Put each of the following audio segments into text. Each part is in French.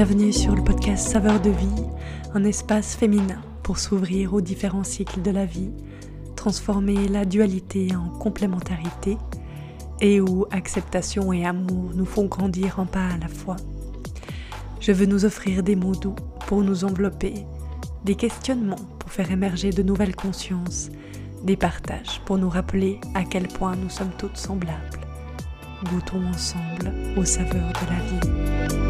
Bienvenue sur le podcast Saveur de vie, un espace féminin pour s'ouvrir aux différents cycles de la vie, transformer la dualité en complémentarité et où acceptation et amour nous font grandir en pas à la fois. Je veux nous offrir des mots doux pour nous envelopper, des questionnements pour faire émerger de nouvelles consciences, des partages pour nous rappeler à quel point nous sommes toutes semblables. Goûtons ensemble aux saveurs de la vie.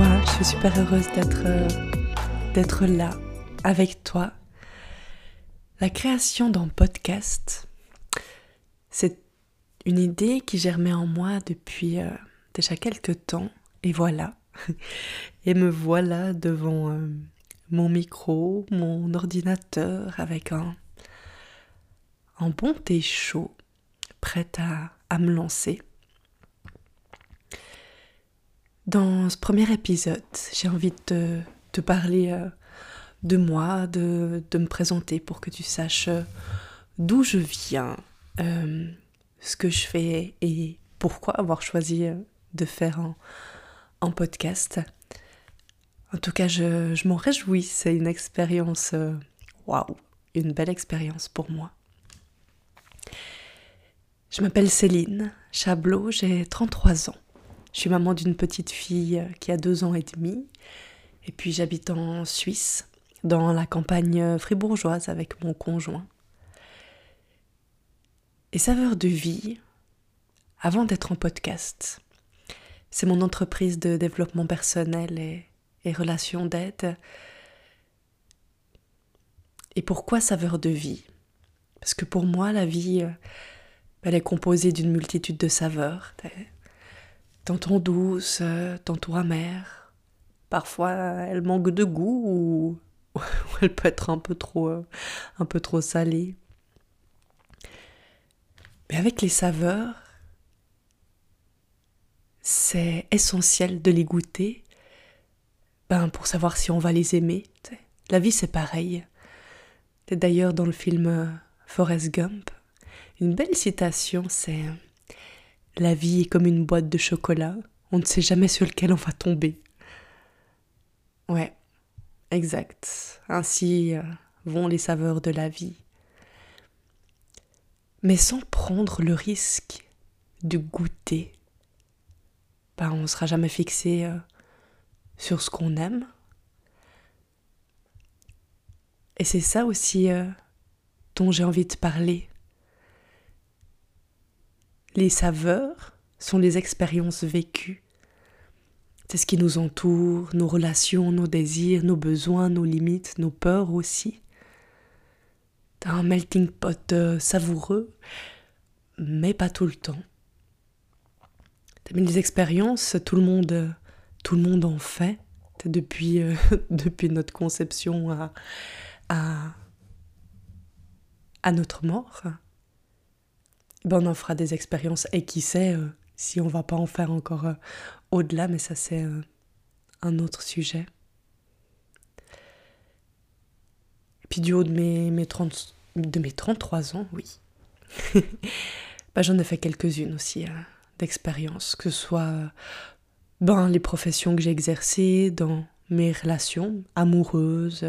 Je suis super heureuse d'être d'être là avec toi. La création d'un podcast, c'est une idée qui germait en moi depuis euh, déjà quelques temps et voilà. Et me voilà devant euh, mon micro, mon ordinateur avec un, un bon thé chaud, prête à me lancer. Dans ce premier épisode, j'ai envie de te parler euh, de moi, de, me présenter pour que tu saches euh, d'où je viens, euh, ce que je fais et pourquoi avoir choisi de faire un, un podcast. En tout cas, je, je m'en réjouis, c'est une expérience, waouh, une belle expérience pour moi. Je m'appelle Céline Chablot, j'ai 33 ans. Je suis maman d'une petite fille qui a deux ans et demi. Et puis j'habite en Suisse, dans la campagne fribourgeoise avec mon conjoint. Et Saveur de vie, avant d'être en podcast, c'est mon entreprise de développement personnel et, relations d'aide. Et pourquoi Saveur de vie? Parce que pour moi, la vie, elle est composée d'une multitude de saveurs tantôt douce, tantôt amère. Parfois, elle manque de goût ou, elle peut être un peu trop, un peu trop salée. Mais avec les saveurs, c'est essentiel de les goûter ben, pour savoir si on va les aimer. La vie, c'est pareil. D'ailleurs, dans le film Forrest Gump, une belle citation, c'est la vie est comme une boîte de chocolat, on ne sait jamais sur lequel on va tomber. Ouais, exact. Ainsi euh, vont les saveurs de la vie. Mais sans prendre le risque de goûter, ben, on ne sera jamais fixé euh, sur ce qu'on aime. Et c'est ça aussi euh, dont j'ai envie de parler les saveurs sont les expériences vécues. C'est ce qui nous entoure, nos relations, nos désirs, nos besoins, nos limites, nos peurs aussi. T'as un melting pot euh, savoureux, mais pas tout le temps. T'as les expériences, tout le monde, tout le monde en fait. Depuis, euh, depuis notre conception à notre mort ben on en fera des expériences. Et qui sait euh, si on va pas en faire encore euh, au-delà, mais ça c'est euh, un autre sujet. Et puis du haut de mes, mes, 30, de mes 33 ans, oui, ben, j'en ai fait quelques-unes aussi d'expériences, que ce soit ben, les professions que j'ai exercées, dans mes relations amoureuses,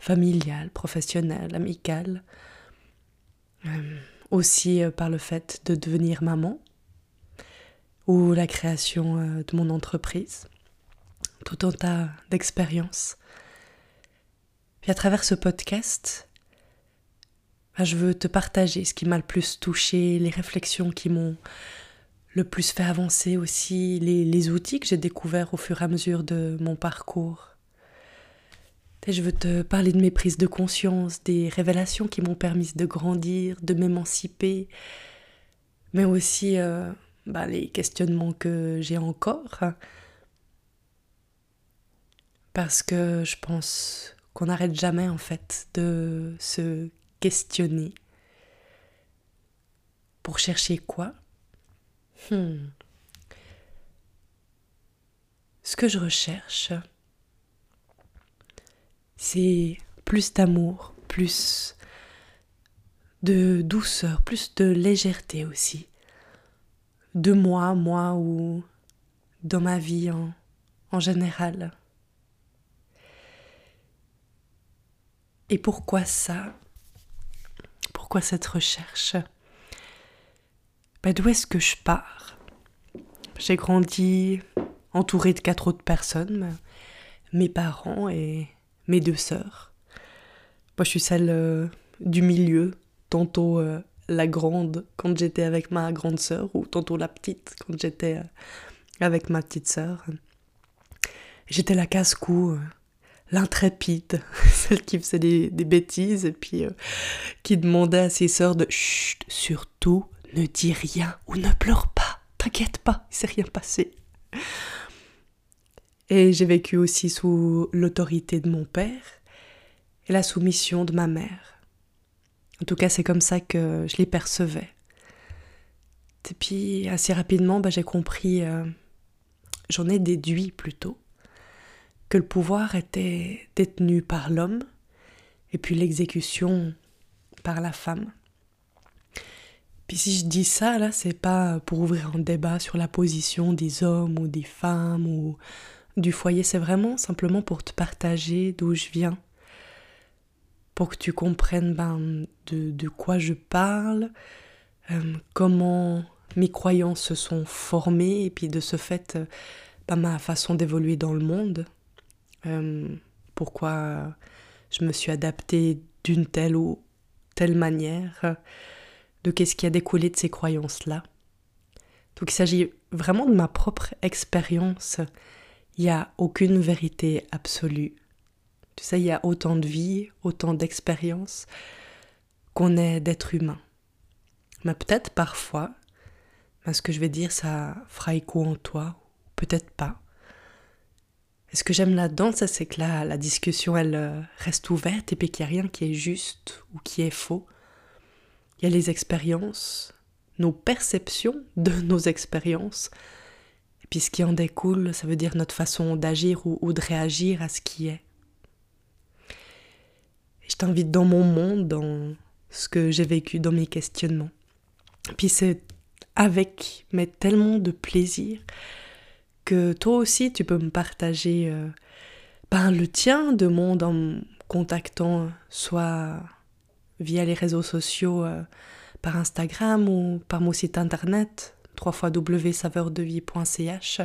familiales, professionnelles, amicales aussi euh, par le fait de devenir maman ou la création euh, de mon entreprise. Tout un tas d'expériences. Puis à travers ce podcast, bah, je veux te partager ce qui m'a le plus touché, les réflexions qui m'ont le plus fait avancer aussi, les, les outils que j'ai découverts au fur et à mesure de mon parcours. Je veux te parler de mes prises de conscience, des révélations qui m'ont permis de grandir, de m'émanciper, mais aussi euh, bah, les questionnements que j'ai encore. Parce que je pense qu'on n'arrête jamais en fait de se questionner. Pour chercher quoi hmm. Ce que je recherche, c'est plus d'amour, plus de douceur, plus de légèreté aussi. De moi, moi ou dans ma vie en, en général. Et pourquoi ça? Pourquoi cette recherche? Ben, D'où est-ce que je pars? J'ai grandi entourée de quatre autres personnes, mes parents et mes deux sœurs. Moi, je suis celle euh, du milieu, tantôt euh, la grande quand j'étais avec ma grande sœur, ou tantôt la petite quand j'étais euh, avec ma petite sœur. J'étais la casse-cou, l'intrépide, celle qui faisait des, bêtises et puis qui demandait à ses sœurs de chut, surtout ne dis rien ou ne pleure pas, t'inquiète pas, il s'est rien passé. Et j'ai vécu aussi sous l'autorité de mon père et la soumission de ma mère. En tout cas, c'est comme ça que je les percevais. Et puis, assez rapidement, bah, j'ai compris, euh, j'en ai déduit plutôt, que le pouvoir était détenu par l'homme et puis l'exécution par la femme. Puis si je dis ça, là, c'est pas pour ouvrir un débat sur la position des hommes ou des femmes ou du foyer, c'est vraiment simplement pour te partager d'où je viens, pour que tu comprennes ben, de, quoi je parle, euh, comment mes croyances se sont formées, et puis de ce fait, ben, ma façon d'évoluer dans le monde, euh, pourquoi je me suis adaptée d'une telle ou telle manière, de qu'est-ce qui a découlé de ces croyances-là. Donc il s'agit vraiment de ma propre expérience il n'y a aucune vérité absolue. Tu sais, il y a autant de vie, autant d'expériences qu'on est d'êtres humains. Mais peut-être parfois, ce que je vais dire, ça fera écho en toi, peut-être pas. Et ce que j'aime là-dedans, c'est que la discussion, elle euh, reste ouverte et puis qu'il n'y a rien qui est juste ou qui est faux. Il y a les expériences, nos perceptions de nos expériences, puis ce qui en découle, ça veut dire notre façon d'agir ou, de réagir à ce qui est. je t'invite dans mon monde, dans ce que j'ai vécu, dans mes questionnements. Puis c'est avec, mais tellement de plaisir, que toi aussi tu peux me partager euh, ben, le tien de monde en me contactant soit via les réseaux sociaux, euh, par Instagram ou par mon site internet www.saveurdevie.ch,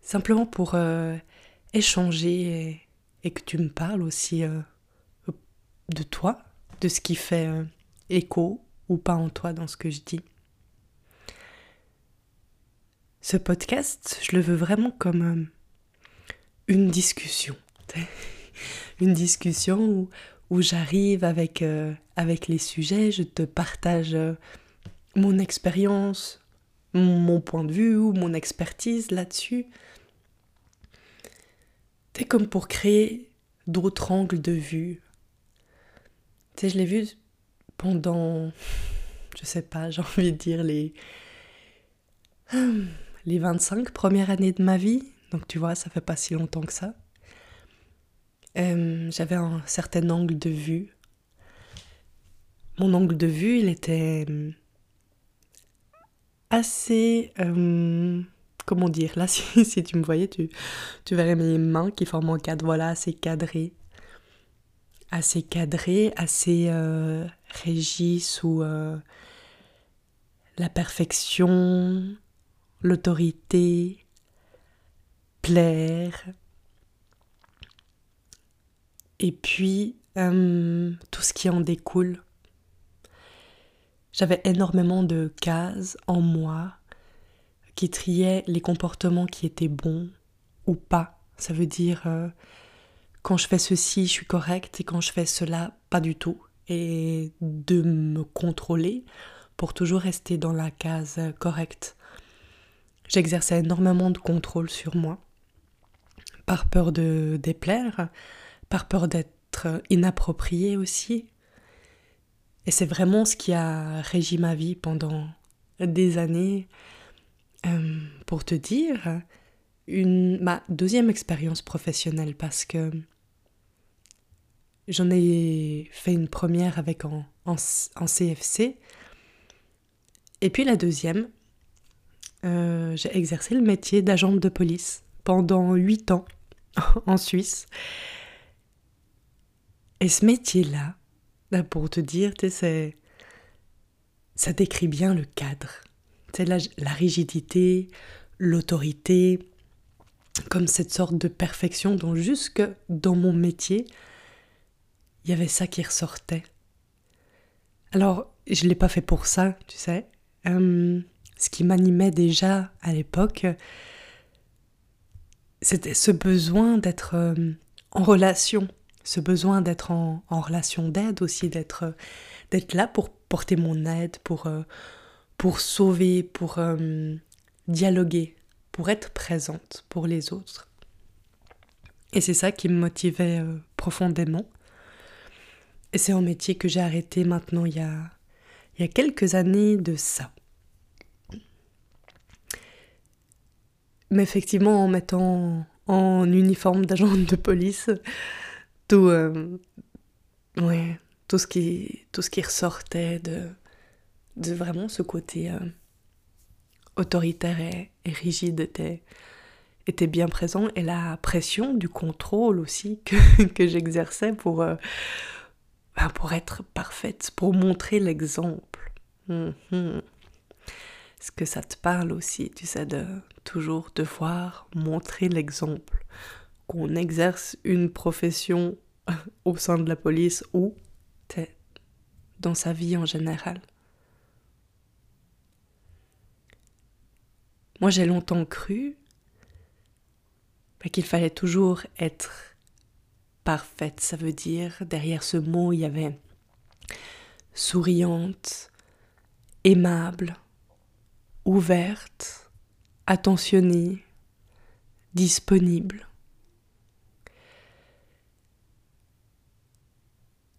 simplement pour euh, échanger et, que tu me parles aussi euh, de toi, de ce qui fait euh, écho ou pas en toi dans ce que je dis. Ce podcast, je le veux vraiment comme une discussion. une discussion où, j'arrive avec, avec les sujets, je te partage mon expérience, mon point de vue ou mon expertise là-dessus. C'est comme pour créer d'autres angles de vue. Tu sais, je l'ai vu pendant, je sais pas, j'ai envie de dire les, les 25 premières années de ma vie. Donc tu vois, ça fait pas si longtemps que ça. Euh, j'avais un certain angle de vue. Mon angle de vue, il était assez... Euh, comment dire Là, si, tu me voyais, tu, verrais mes mains qui forment un cadre, voilà, assez cadré. Assez cadré, assez euh, régi sous euh, la perfection, l'autorité, plaire. Et puis, tout ce qui en découle j'avais énormément de cases en moi qui triaient les comportements qui étaient bons ou pas. Ça veut dire euh, quand je fais ceci, je suis correcte et quand je fais cela, pas du tout. Et de me contrôler pour toujours rester dans la case correcte. J'exerçais énormément de contrôle sur moi, par peur de déplaire, par peur d'être inappropriée aussi, et c'est vraiment ce qui a régi ma vie pendant des années. Euh, pour te dire, une, ma deuxième expérience professionnelle, parce que j'en ai fait une première avec en, en, CFC. Et puis la deuxième, euh, j'ai exercé le métier d'agent de police pendant huit ans en Suisse. Et ce métier-là, pour te dire, c'est, ça décrit bien le cadre. C'est la, la rigidité, l'autorité, comme cette sorte de perfection dont jusque dans mon métier, il y avait ça qui ressortait. Alors, je ne l'ai pas fait pour ça, tu sais. Euh, ce qui m'animait déjà à l'époque, c'était ce besoin d'être euh, en relation, ce besoin d'être en, relation d'aide aussi, d'être d'être là pour porter mon aide, pour, euh, pour sauver, pour dialoguer, pour être présente pour les autres. Et c'est ça qui me motivait profondément. Et c'est un métier que j'ai arrêté maintenant il y a, il y a quelques années de ça. Mais effectivement, en mettant en uniforme d'agent de police, tout, euh, ouais, tout, ce qui, tout ce qui ressortait de, de vraiment ce côté euh, autoritaire et, rigide était, était bien présent. Et la pression du contrôle aussi que, que j'exerçais pour, euh, ben, pour être parfaite, pour montrer l'exemple. Mhm. Est-ce que ça te parle aussi, tu sais, de toujours devoir montrer l'exemple, qu'on exerce une profession au sein de la police ou dans sa vie en général. Moi, j'ai longtemps cru ben, qu'il fallait toujours être parfaite. Ça veut dire, derrière ce mot, il y avait souriante, aimable, ouverte, attentionnée, disponible.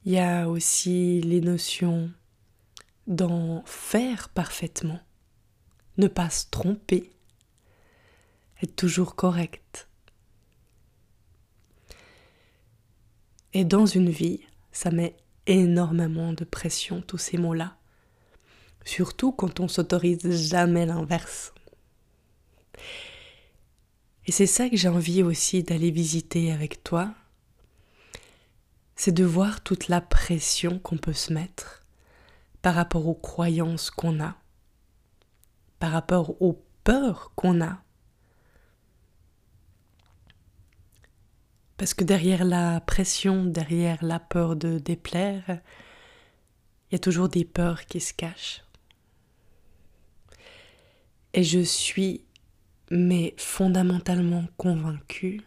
Il y a aussi les notions d'en faire parfaitement, ne pas se tromper, être toujours correct. Et dans une vie, ça met énormément de pression, tous ces mots-là. Surtout quand on s'autorise jamais l'inverse. Et c'est ça que j'ai envie aussi d'aller visiter avec toi. C'est de voir toute la pression qu'on peut se mettre par rapport aux croyances qu'on a, par rapport aux peurs qu'on a, Parce que derrière la pression, derrière la peur de déplaire, il y a toujours des peurs qui se cachent. Et je suis, mais fondamentalement convaincue,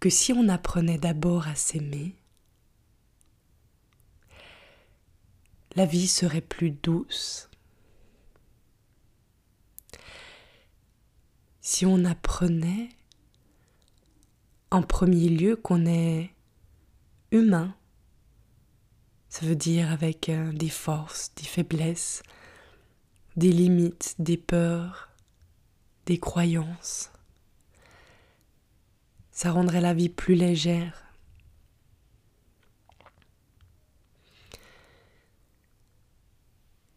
que si on apprenait d'abord à s'aimer, la vie serait plus douce. Si on apprenait en premier lieu qu'on est humain. Ça veut dire avec euh, des forces, des faiblesses, des limites, des peurs, des croyances. Ça rendrait la vie plus légère.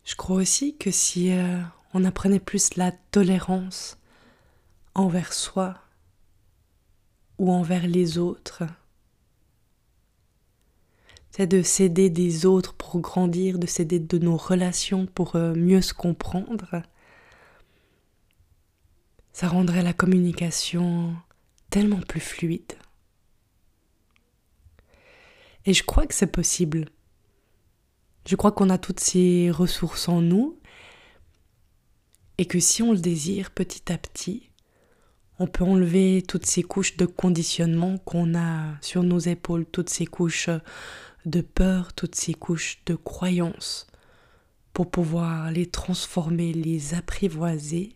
Je crois aussi que si euh, on apprenait plus la tolérance envers soi, ou envers les autres. C'est de s'aider des autres pour grandir, de s'aider de nos relations pour euh, mieux se comprendre. Ça rendrait la communication tellement plus fluide. Et je crois que c'est possible. Je crois qu'on a toutes ces ressources en nous et que si on le désire petit à petit, on peut enlever toutes ces couches de conditionnement qu'on a sur nos épaules, toutes ces couches de peur, toutes ces couches de croyances, pour pouvoir les transformer, les apprivoiser,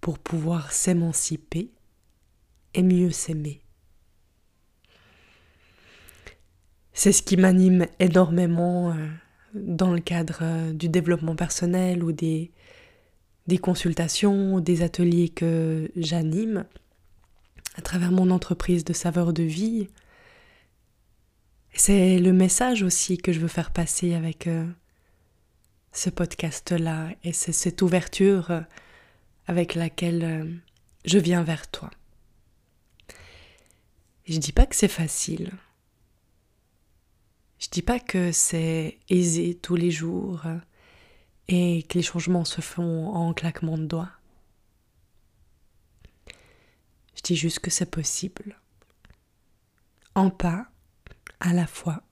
pour pouvoir s'émanciper et mieux s'aimer. C'est ce qui m'anime énormément euh, dans le cadre euh, du développement personnel ou des, des consultations, des ateliers que j'anime à travers mon entreprise de saveur de vie. C'est le message aussi que je veux faire passer avec euh, ce podcast-là et c'est cette ouverture avec laquelle je viens vers toi. Je dis pas que c'est facile. Je dis pas que c'est aisé tous les jours et que les changements se font en claquement de doigts. Je dis juste que c'est possible. En pas à la fois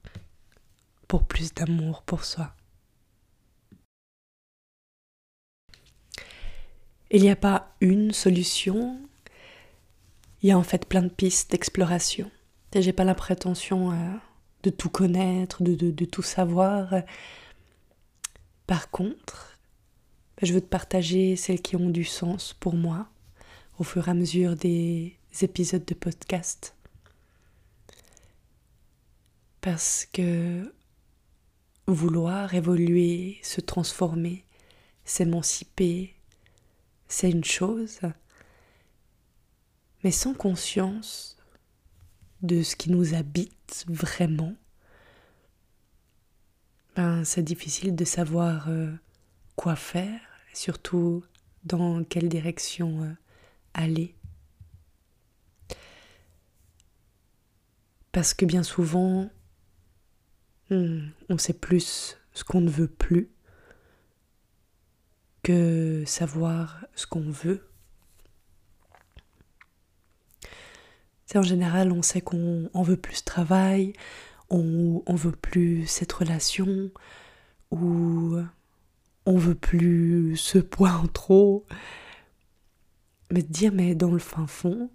pour plus d'amour pour soi. Il n'y a pas une solution, il y a en fait plein de pistes d'exploration. Et j'ai pas la prétention euh, de tout connaître, de, de, tout savoir. Par contre, je veux te partager celles qui ont du sens pour moi au fur et à mesure des épisodes de podcast parce que vouloir évoluer, se transformer, s'émanciper, c'est une chose, mais sans conscience de ce qui nous habite vraiment, ben, c'est difficile de savoir euh, quoi faire, surtout dans quelle direction euh, aller. Parce que bien souvent, Hmm, on sait plus ce qu'on ne veut plus que savoir ce qu'on veut. En général, on sait qu'on veut plus de travail, on, on veut plus cette relation, ou on veut plus ce poids en trop. Mais dire, mais dans le fin fond,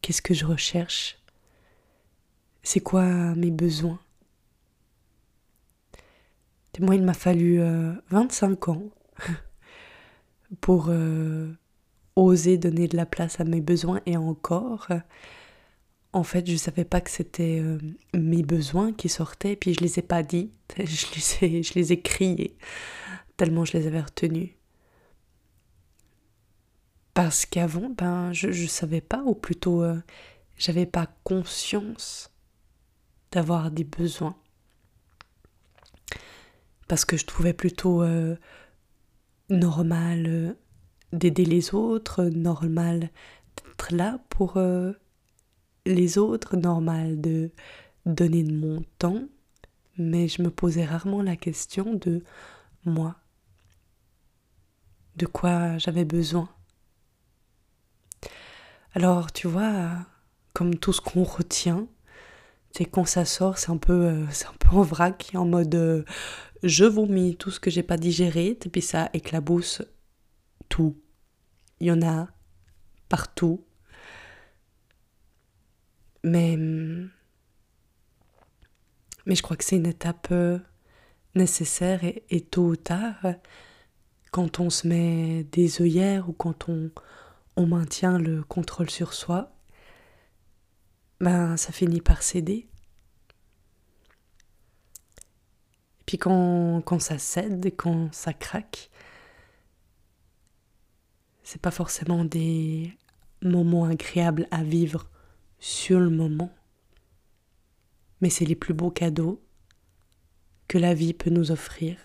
qu'est-ce que je recherche? C'est quoi mes besoins? Moi, il m'a fallu 25 euh, ans pour euh, oser donner de la place à mes besoins et encore. En fait, je ne savais pas que c'était euh, mes besoins qui sortaient, puis je les ai pas dit, je les ai, je les ai criés, tellement je les avais retenus. Parce qu'avant, ben, je ne savais pas, ou plutôt, j'avais pas conscience d'avoir des besoins parce que je trouvais plutôt euh, normal euh, d'aider les autres, normal d'être là pour euh, les autres, normal de donner de mon temps, mais je me posais rarement la question de moi, de quoi j'avais besoin. Alors, tu vois, comme tout ce qu'on retient, c'est quand ça sort, c'est un peu, c'est un peu en vrac, en mode je vomis tout ce que j'ai pas digéré, et puis ça éclabousse tout. Il y en a partout. Mais, mais je crois que c'est une étape euh, nécessaire et, et, tôt ou tard, quand on se met des œillères ou quand on, on maintient le contrôle sur soi, ben ça finit par céder. Puis quand, quand ça cède, quand ça craque, c'est pas forcément des moments agréables à vivre sur le moment, mais c'est les plus beaux cadeaux que la vie peut nous offrir.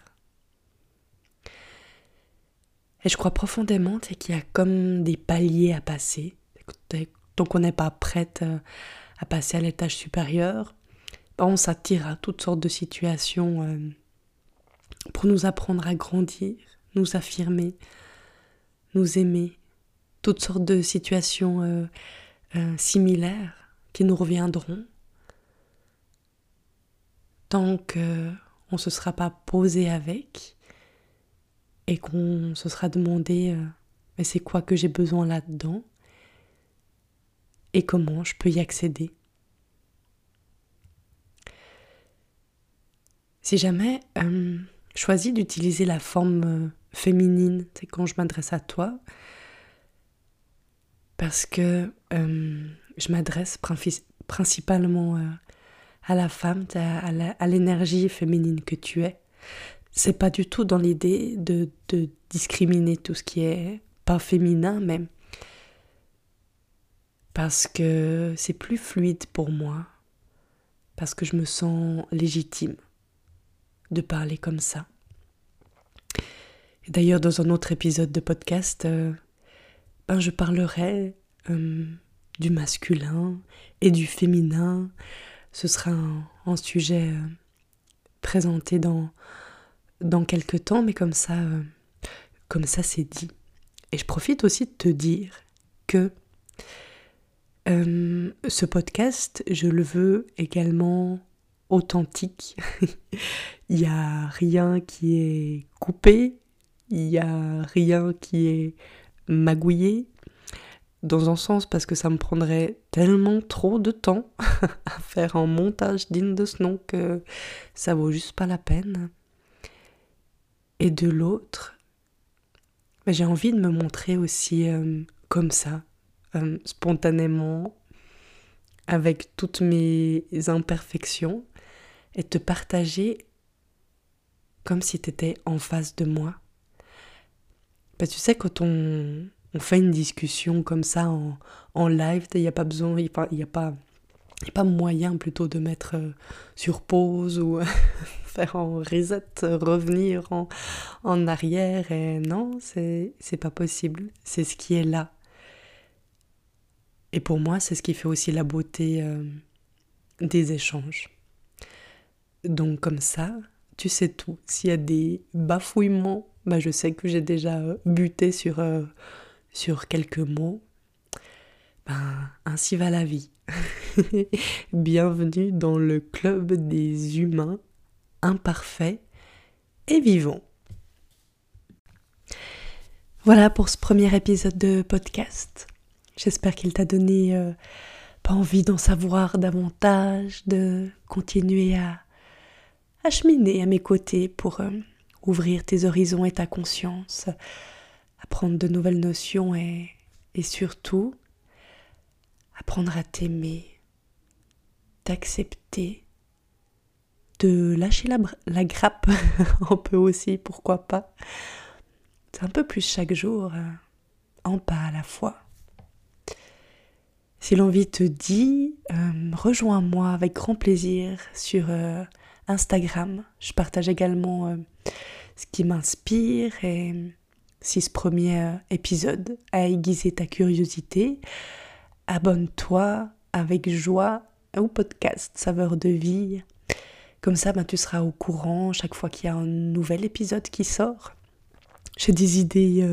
Et je crois profondément qu'il y a comme des paliers à passer. Tant qu'on n'est pas prête euh, à passer à l'étage supérieur, on s'attire à toutes sortes de situations euh, pour nous apprendre à grandir, nous affirmer, nous aimer, toutes sortes de situations euh, euh, similaires qui nous reviendront tant qu'on ne se sera pas posé avec et qu'on se sera demandé mais c'est quoi que j'ai besoin là-dedans et comment je peux y accéder. Si jamais euh, choisis d'utiliser la forme euh, féminine, c'est quand je m'adresse à toi, parce que euh, je m'adresse principalement euh, à la femme, à l'énergie féminine que tu es. C'est pas du tout dans l'idée de, discriminer tout ce qui est pas féminin même, parce que c'est plus fluide pour moi parce que je me sens légitime de parler comme ça. D'ailleurs, dans un autre épisode de podcast, euh, ben, je parlerai euh, du masculin et du féminin. Ce sera un, sujet euh, présenté dans, dans quelques temps, mais comme ça, comme ça c'est dit. Et je profite aussi de te dire que ce podcast, je le veux également authentique. Il n'y a rien qui est coupé, il n'y a rien qui est magouillé. Dans un sens parce que ça me prendrait tellement trop de temps à faire un montage digne de ce nom que ça vaut juste pas la peine. Et de l'autre, j'ai envie de me montrer aussi euh, comme ça, euh, spontanément, avec toutes mes imperfections, et te partager comme si tu étais en face de moi. Bah, tu sais, quand on, fait une discussion comme ça en, live, il n'y a pas besoin, il n'y a, pas, a pas moyen plutôt de mettre euh, sur pause ou faire en reset, revenir en, en arrière. Et non, c'est pas possible. C'est ce qui est là. Et pour moi, c'est ce qui fait aussi la beauté euh, des échanges. Donc comme ça, tu sais tout. S'il y a des bafouillements, bah, je sais que j'ai déjà euh, buté sur, euh, sur quelques mots. Ben, ainsi va la vie. Bienvenue dans le club des humains imparfaits et vivants. Voilà pour ce premier épisode de podcast. J'espère qu'il t'a donné euh, pas envie d'en savoir davantage, de continuer à, à cheminer à mes côtés pour ouvrir tes horizons et ta conscience, apprendre de nouvelles notions et, et surtout apprendre à t'aimer, t'accepter, de lâcher la, la grappe un peu aussi, pourquoi pas. C'est un peu plus chaque jour, euh, en pas à la fois. Si l'envie te dit, euh, rejoins-moi avec grand plaisir sur euh, Instagram. Je partage également ce qui m'inspire et si ce premier épisode a aiguisé ta curiosité, abonne-toi avec joie au podcast Saveur de vie. Comme ça, ben, tu seras au courant chaque fois qu'il y a un nouvel épisode qui sort. J'ai des idées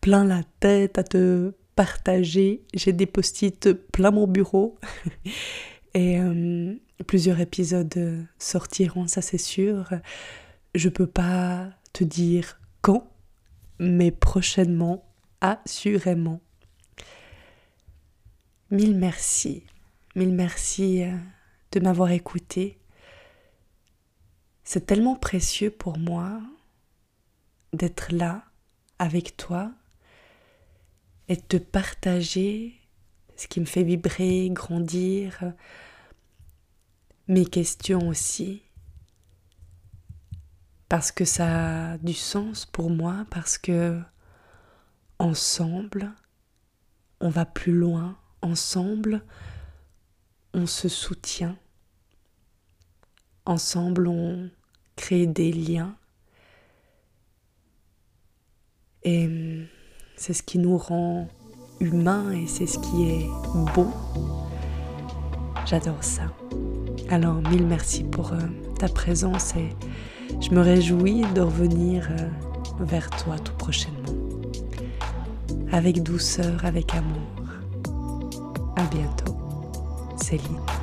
plein la tête à te partager. J'ai des post-it plein mon bureau. Et euh, plusieurs épisodes sortiront, ça c'est sûr. Je peux pas te dire quand, mais prochainement, assurément. Mille merci. Mille merci euh, de m'avoir écouté. C'est tellement précieux pour moi d'être là avec toi et de partager ce qui me fait vibrer, grandir, mes questions aussi, parce que ça a du sens pour moi, parce que ensemble, on va plus loin, ensemble, on se soutient, ensemble, on crée des liens. Et c'est ce qui nous rend humains et c'est ce qui est beau. J'adore ça. Alors mille merci pour euh, ta présence et je me réjouis de revenir euh, vers toi tout prochainement. Avec douceur, avec amour. À bientôt. Céline.